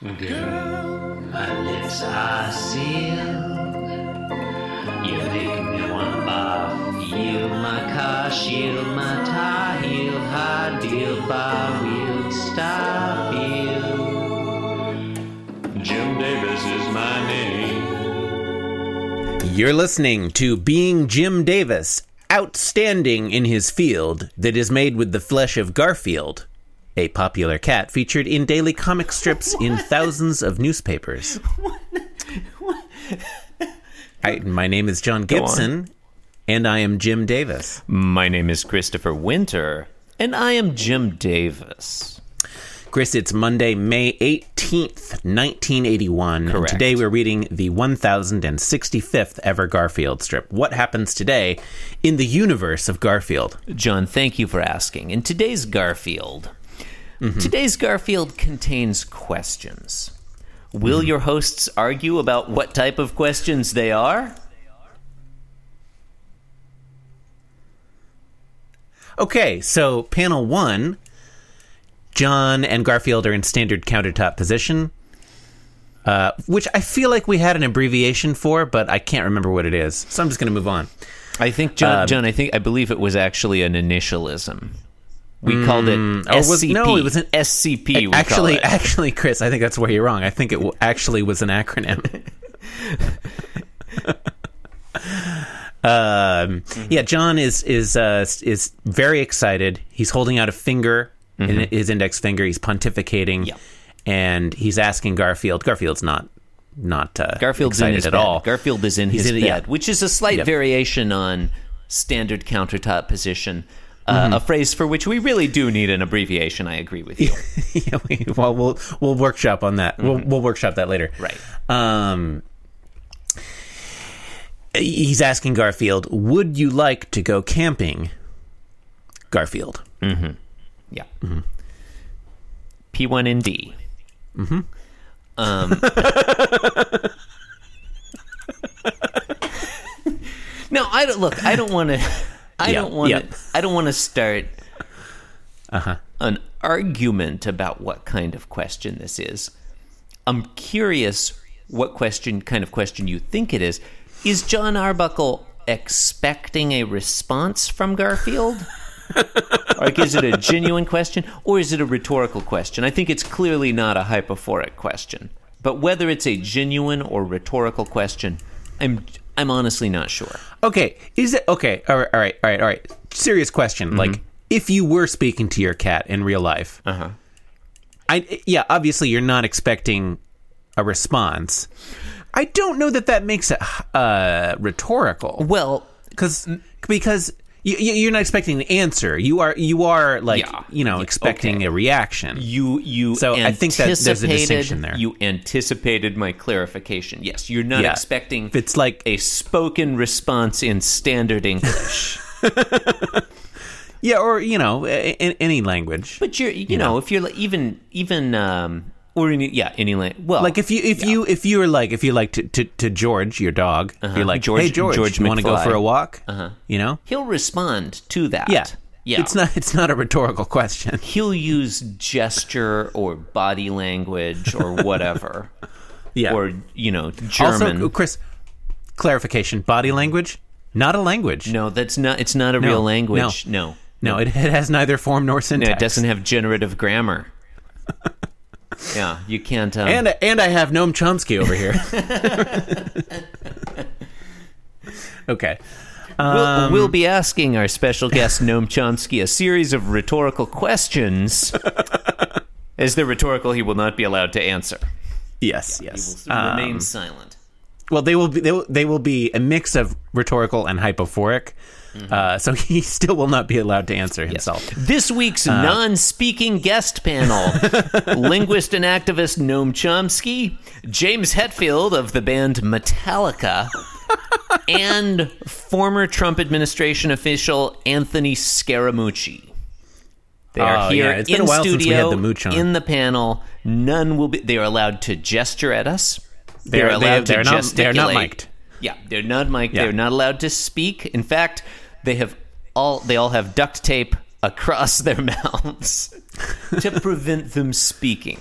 Girl, my lips are sealed. You make me wanna my car, shield my tie, deal, bar wheel, stop you. Jim Davis is my name. You're listening to Being Jim Davis, outstanding in his field that is made with the flesh of Garfield, a popular cat featured in daily comic strips in thousands of newspapers. I, my name is John Gibson, and I am Jim Davis. My name is Christopher Winter, and I am Jim Davis. Chris, it's Monday, May 18th, 1981. and Correct. today we're reading the 1065th ever Garfield strip. What happens today in the universe of Garfield? John, thank you for asking. In today's Garfield, Mm-hmm. today's Garfield contains questions. Will mm-hmm. your hosts argue about what type of questions they are? Okay, so panel one, John and Garfield are in standard countertop position, uh, which I feel like we had an abbreviation for, but I can't remember what it is. So I'm just going to move on. I think John, um, John, I think I believe it was actually an initialism. We called it SCP. was- no, it was an- SCP. actually, it. actually, Chris, I think that's where you're wrong. I think it w- actually was an acronym. um, yeah, John is is uh, is very excited. He's holding out a finger, in his index finger. He's pontificating, Yeah. and he's asking Garfield. Garfield's not not uh, Garfield's excited at bed. all. Garfield is in He's his in bed, yeah. which is a slight Yep. variation on standard countertop position. Uh, Mm-hmm. A phrase for which we really do need an abbreviation. I agree with you. yeah, we, well, we'll we'll workshop on that. We'll we'll workshop that later. Right. Um, he's asking Garfield, "Would you like to go camping?" Garfield. Yeah. P1 and D. Mm-hmm. Um, no, I don't look. I don't want to. I Yeah, don't want to. yeah. I don't want to start uh-huh. an argument about what kind of question this is. I'm curious what question, kind of question you think it is. Is John Arbuckle expecting a response from Garfield? like, is it a genuine question or is it a rhetorical question? I think it's clearly not a hypophoric question. But whether it's a genuine or rhetorical question, I'm I'm honestly not sure. Okay, is it okay? All right, all right, all right, all right. Serious question. Like, if you were speaking to your cat in real life, Uh huh. I yeah, obviously you're not expecting a response. I don't know that that makes it uh, rhetorical. Well, because because you, you- you're not expecting an answer. You are you are like Yeah. you know expecting okay. a reaction. you you So I think that there's a distinction there. You anticipated my clarification. Yes, you're not Yeah. expecting If it's like a spoken response in standard English. yeah, or you know a- a- any language. but you're you, know, if you're even even um or any yeah any language well Like if you if you if you were like if you like to, to, to George your dog, uh you're like George- hey George, George you want to go for a walk? Uh-huh. You know, he'll respond to that. yeah, yeah. It's not it's not a rhetorical question. He'll use gesture or body language or whatever. Yeah, Or you know German. Also, Chris, clarification: body language, not a language. no, that's not. It's not a real language. No. no, it, it has neither form nor No, syntax. it doesn't have generative grammar. yeah, you can't. Um, And and I have Noam Chomsky over here. okay. We'll, we'll be asking our special guest Noam Chomsky a series of rhetorical questions. As they're rhetorical, he will not be allowed to answer. Yes. He Yes. will Um, remain silent. Well, they will be they will, they will be a mix of rhetorical and hypophoric. Uh, so he still will not be allowed to answer himself. This week's Uh, non-speaking guest panel: linguist and activist Noam Chomsky, James Hetfield of the band Metallica, and former Trump administration official Anthony Scaramucci. They are Oh, here yeah. It's been in a while since we had studio the mooch on. in the panel. None will be. They are allowed to gesture at us. They're, They're- allowed they're to not- gesticulate. they're not mic'd. Yeah, they're not mic'd. Yeah. They're not allowed to speak. In fact, they have all they all have duct tape across their mouths to prevent them speaking.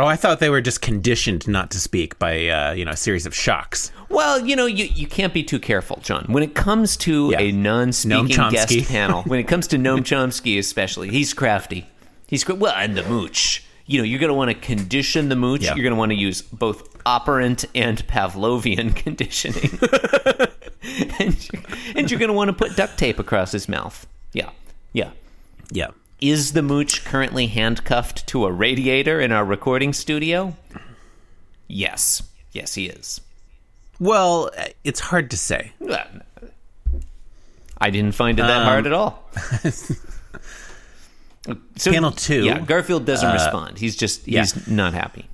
Oh, I thought they were just conditioned not to speak by uh, you know a series of shocks. Well, you know, you, you can't be too careful, John. When it comes to Yeah. a non-speaking guest panel, when it comes to Noam Chomsky especially, he's crafty. He's well, and the mooch. You know, you're going to want to condition the mooch. Yeah. You're going to want to use both operant and Pavlovian conditioning, and, you're, and you're going to want to put duct tape across his mouth. Yeah, yeah. Yeah. Is the mooch currently handcuffed to a radiator in our recording studio? Yes. Yes, he is. Well, it's hard to say. I didn't find it that hard um, at all. so, Panel two. Yeah, Garfield doesn't respond. He's just yeah. he's not happy.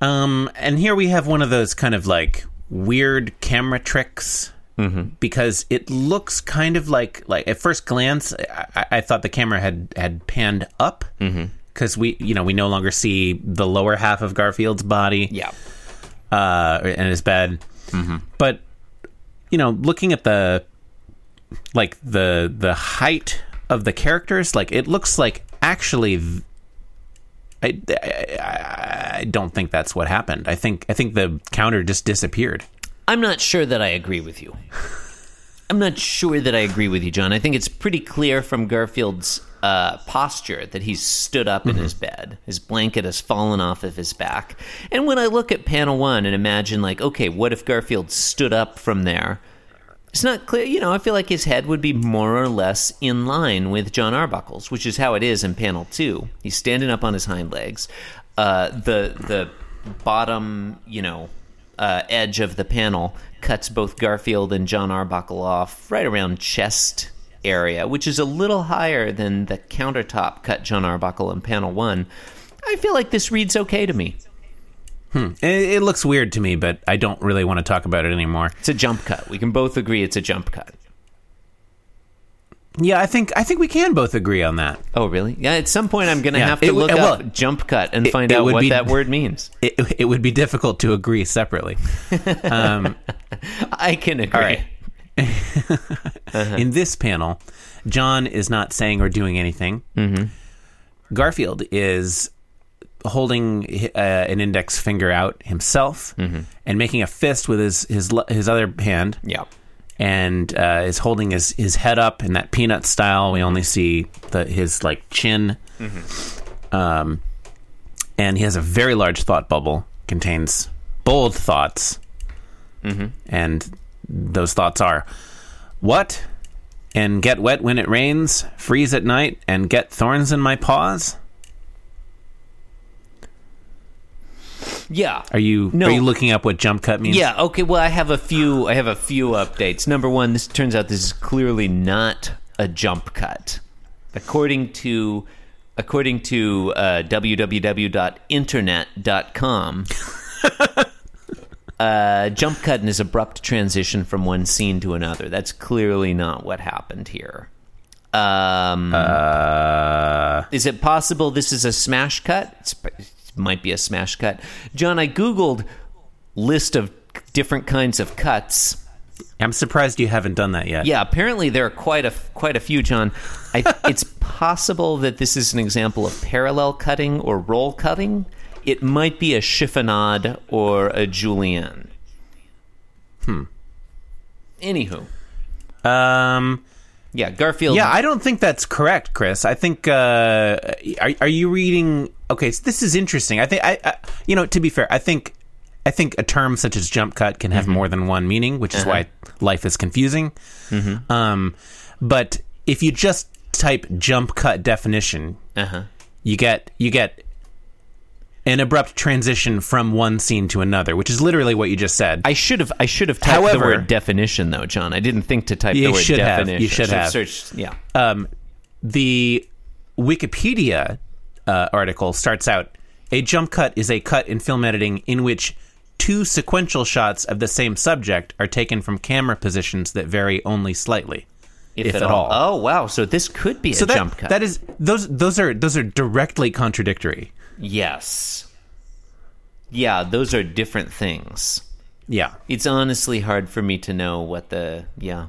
Um, and here we have one of those kind of like weird camera tricks because it looks kind of like like at first glance, I, I- thought the camera had had panned up because we you know we no longer see the lower half of Garfield's body. Yeah. uh, and his bed. But you know, looking at the like the the height of the characters, like it looks like actually. I, I, I don't think that's what happened. I think I think the counter just disappeared. I'm not sure that I agree with you. I'm not sure that I agree with you, John. I think it's pretty clear from Garfield's uh, posture that he's stood up in his bed. His blanket has fallen off of his back. And when I look at panel one and imagine, like, okay, what if Garfield stood up from there? It's not clear. You know, I feel like his head would be more or less in line with John Arbuckle's, which is how it is in panel two. He's standing up on his hind legs. Uh, the the bottom, you know, uh, edge of the panel cuts both Garfield and John Arbuckle off right around chest area, which is a little higher than the countertop cut John Arbuckle in panel one. I feel like this reads okay to me. It, it looks weird to me, but I don't really want to talk about it anymore. It's a jump cut. We can both agree it's a jump cut. Yeah, I think I think we can both agree on that. Oh, really? Yeah. At some point, I'm going to Yeah, have to it look well, up jump cut and it- find it out what be- that word means. It, would be difficult to agree separately. I can agree. Right. In this panel, John is not saying or doing anything. Mm-hmm. Garfield is holding uh, an index finger out himself and making a fist with his his his other hand, Yeah. and uh, is holding his his head up in that peanut style. We only see the his like chin, um, and he has a very large thought bubble. Contains bold thoughts, and those thoughts are what? And get wet when it rains freeze at night and get thorns in my paws Yeah. are you No. are you looking up what jump cut means Yeah. Okay. Well, I have a few. I have a few updates. Number one, this turns out this is clearly not a jump cut, according to according to uh, www.internet.com. uh, jump cut is abrupt transition from one scene to another. That's clearly not what happened here. Um, uh is it possible this is a smash cut? Might be a smash cut. John, I googled list of different kinds of cuts. i'm surprised you haven't done that yet Yeah, apparently there are quite a quite a few, John. I, it's possible that this is an example of parallel cutting or roll cutting. It might be a chiffonade or a julienne. Hmm. Anywho, um yeah, Garfield. yeah i don't think that's correct chris i think uh are, are you reading okay so this is interesting i think I, I you know to be fair i think I think a term such as jump cut can have more than one meaning, which is why life is confusing. Um, but if you just type jump cut definition, Uh-huh. you get you get an abrupt transition from one scene to another, which is literally what you just said. I should have I should have typed the word definition though, John. I didn't think to type the word should have. definition. You should I have. searched. Yeah. um, the Wikipedia uh, article starts out a jump cut is a cut in film editing in which two sequential shots of the same subject are taken from camera positions that vary only slightly. if at all. Oh wow! So this could be a So that, jump cut. that is those those are those are directly contradictory. yes. Yeah, those are different things. Yeah. It's honestly hard for me to know what the yeah.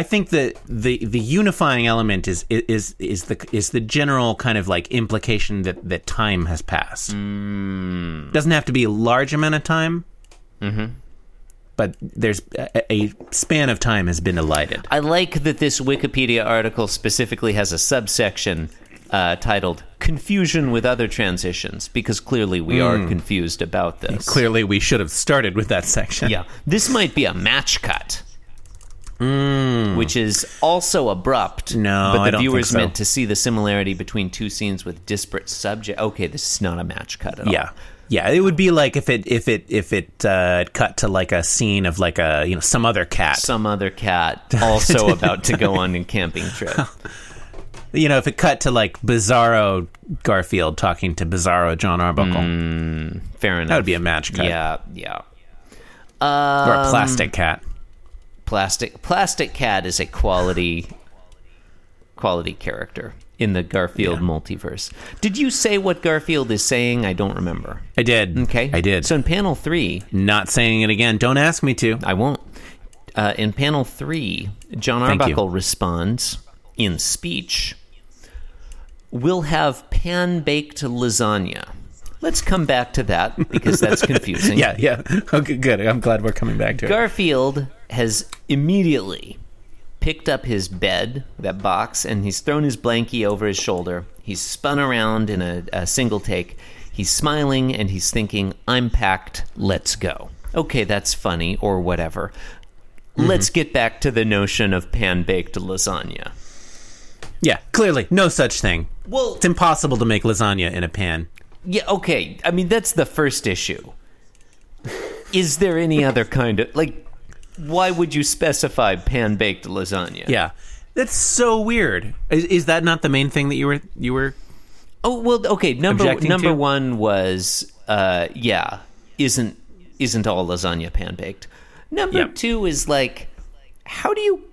I think that the the unifying element is is is the is the general kind of like implication that that time has passed. Mm. Doesn't have to be a large amount of time. Mm-hmm. But there's a, a span of time has been elided. I like that this Wikipedia article specifically has a subsection uh, titled "Confusion with Other Transitions" because clearly we are confused about this. Clearly, we should have started with that section. Yeah, this might be a match cut. Which is also abrupt. No, but I the think viewer's so. meant to see the similarity between two scenes with disparate subject. Okay, this is not a match cut at all. Yeah. Yeah, it would be like if it if it if it uh, cut to like a scene of like a you know some other cat. Some other cat also about to go on a camping trip. you know, if it cut to like Bizarro Garfield talking to Bizarro John Arbuckle, Fair enough. that would be a match cut. Yeah, yeah. or a plastic cat. Plastic Plastic Cat is a quality quality character in the Garfield multiverse. Did you say what Garfield is saying? I don't remember. I did. Okay. I did. So in panel 3, Not saying it again. Don't ask me to. I won't. Uh, in panel 3, John Arbuckle responds in speech, "We'll have pan-baked lasagna." Let's come back to that because that's confusing. Yeah, yeah. Okay, good. I'm glad we're coming back to it. Garfield has immediately picked up his bed, that box, and he's thrown his blankie over his shoulder. He's spun around in a, a single take. He's smiling and he's thinking, I'm packed, let's go. Okay, that's funny, or whatever. Mm-hmm. Let's get back to the notion of pan baked lasagna. Yeah, clearly, no such thing. Well, It's impossible to make lasagna in a pan. yeah, okay. I mean, that's the first issue. Is there any other kind of. Like, why would you specify pan baked lasagna? Yeah, that's so weird. Is, is that not the main thing that you were you were? Oh well, okay. Number number to? one was uh, yeah, isn't isn't all lasagna pan baked. Number Yep. two is like, how do you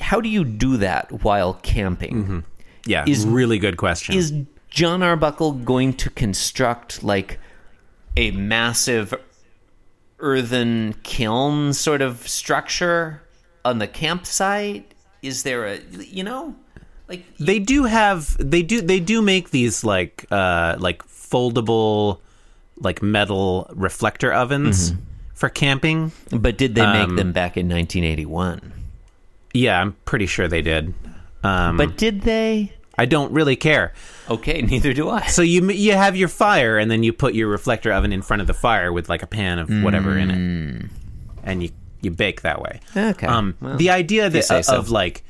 how do you do that while camping? Yeah, Is- really good question. Is John Arbuckle going to construct like a massive earthen kiln sort of structure on the campsite? Is there a you know like they do have they do they do make these like uh like foldable like metal reflector ovens for camping. but did they make Um, them back in 1981? Yeah, I'm pretty sure they did. Um, But did they? I don't really care. Okay, neither do I. So you you have your fire, and then you put your reflector oven in front of the fire with like a pan of whatever in it, and you you bake that way. Okay, Um, well, the idea that, say so. of like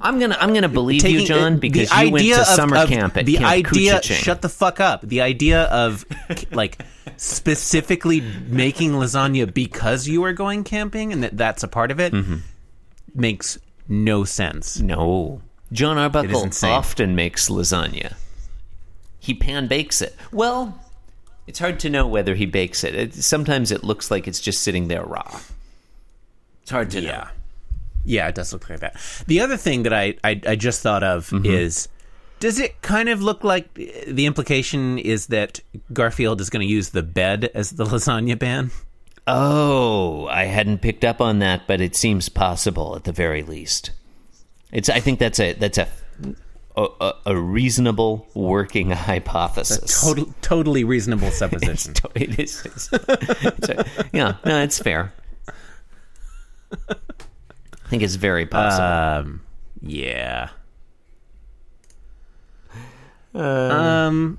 I'm gonna I'm gonna believe you, taking John, the because idea you went to of- summer of- camp at the Camp idea. Couchiching. Shut the fuck up. The idea of like specifically making lasagna because you are going camping and that that's a part of it Mm-hmm. makes no sense. No, John Arbuckle often makes lasagna. He pan bakes it. Well, it's hard to know whether he bakes it. it. Sometimes it looks like it's just sitting there raw. It's hard to know. Yeah. Yeah, it does look like that. The other thing that I, I, I just thought of Mm-hmm. is does it kind of look like the implication is that Garfield is going to use the bed as the lasagna pan? Oh, I hadn't picked up on that, but it seems possible at the very least. It's. I think that's a that's a a, a- a reasonable working hypothesis. Total, totally reasonable supposition. To- It is. It's, it's a- yeah, no, it's fair. I think it's very possible. Um, yeah. um,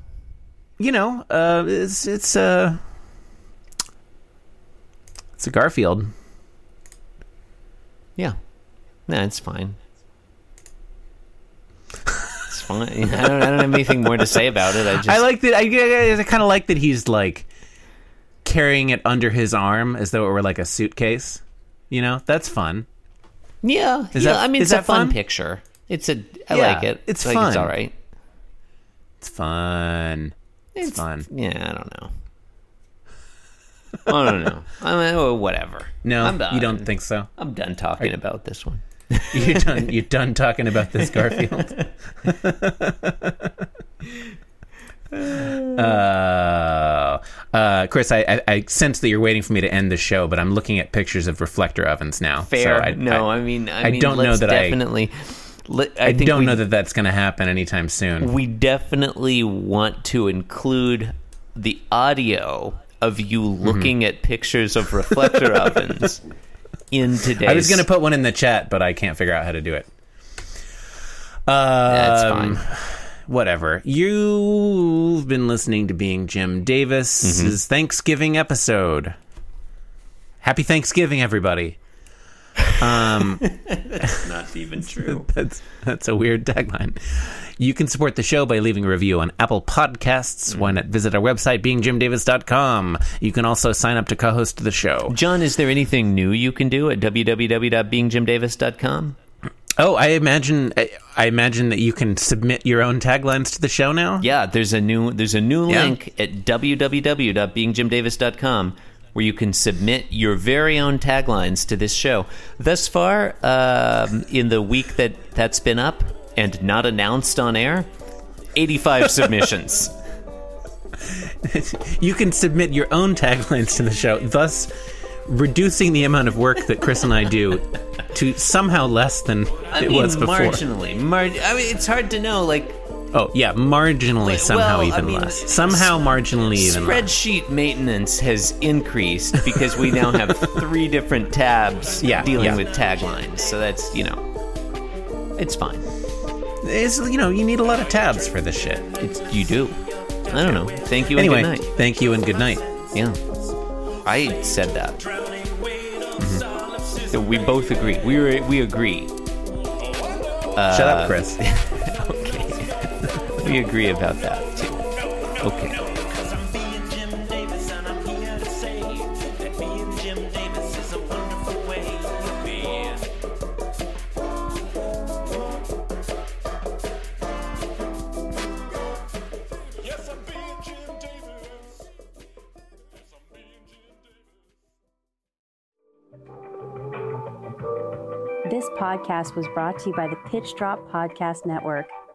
you know, uh, it's it's uh, it's a Garfield. yeah, no, it's fine. It's fine. I don't. I don't have anything more to say about it. I just. I like that. I, I kind of like that he's like carrying it under his arm as though it were like a suitcase. You know, that's fun. Yeah, Is yeah. that- I mean, it's a fun, fun? picture. It's a. I Yeah, like it. it's like It's fun. all right. It's fun. It's, fun. Yeah, I don't know. I don't know. I mean, oh, whatever. No, I'm done. you don't think so? I'm done talking about this one. You're done. You're done talking about this Garfield. uh, Uh, Chris, I, I, I sense that you're waiting for me to end the show, but I'm looking at pictures of reflector ovens now. Fair. So I, no, I, mean, I, mean, don't know that I- definitely. I, I don't we, know that that's going to happen anytime soon. we definitely want to include the audio of you Mm-hmm. looking at pictures of reflector ovens in today's. I was going to put one in the chat, but I can't figure out how to do it. That's Um, fine. Whatever. You've been listening to Being Jim Davis's Mm-hmm. Thanksgiving episode. Happy Thanksgiving, everybody. Um, that's not even true. That's that's a weird tagline. You can support the show by leaving a review on Apple Podcasts. Mm. Why not visit our website, beingjimdavis.com. You can also sign up to co-host the show. John, is there anything new you can do at www.beingjimdavis.com? Oh, I imagine I, I imagine that you can submit your own taglines to the show now. Yeah, there's a new there's a new Yeah. link at www.beingjimdavis.com where you can submit your very own taglines to this show. Thus far, um, in the week that that's been up and not announced on air, 85 submissions. You can submit your own taglines to the show, thus reducing the amount of work that Chris and I do to somehow less than I it mean, was before. marginally. Mar- I mean, it's hard to know. Like Oh, yeah, marginally Well, somehow I even mean, less. Somehow marginally even less. spreadsheet maintenance has increased because we now have three different tabs Yeah, dealing yeah. with taglines. So that's you know, it's fine. It's, you know, you need a lot of tabs for this shit. It's, you do. I don't know. Thank you Anyway, and good night. thank you and good night. Yeah, I said that. Mm-hmm. So we both agree. We were, we agree. Shut up, Chris. We agree about that too. Okay. This podcast was brought to you by the Pitch Drop Podcast Network.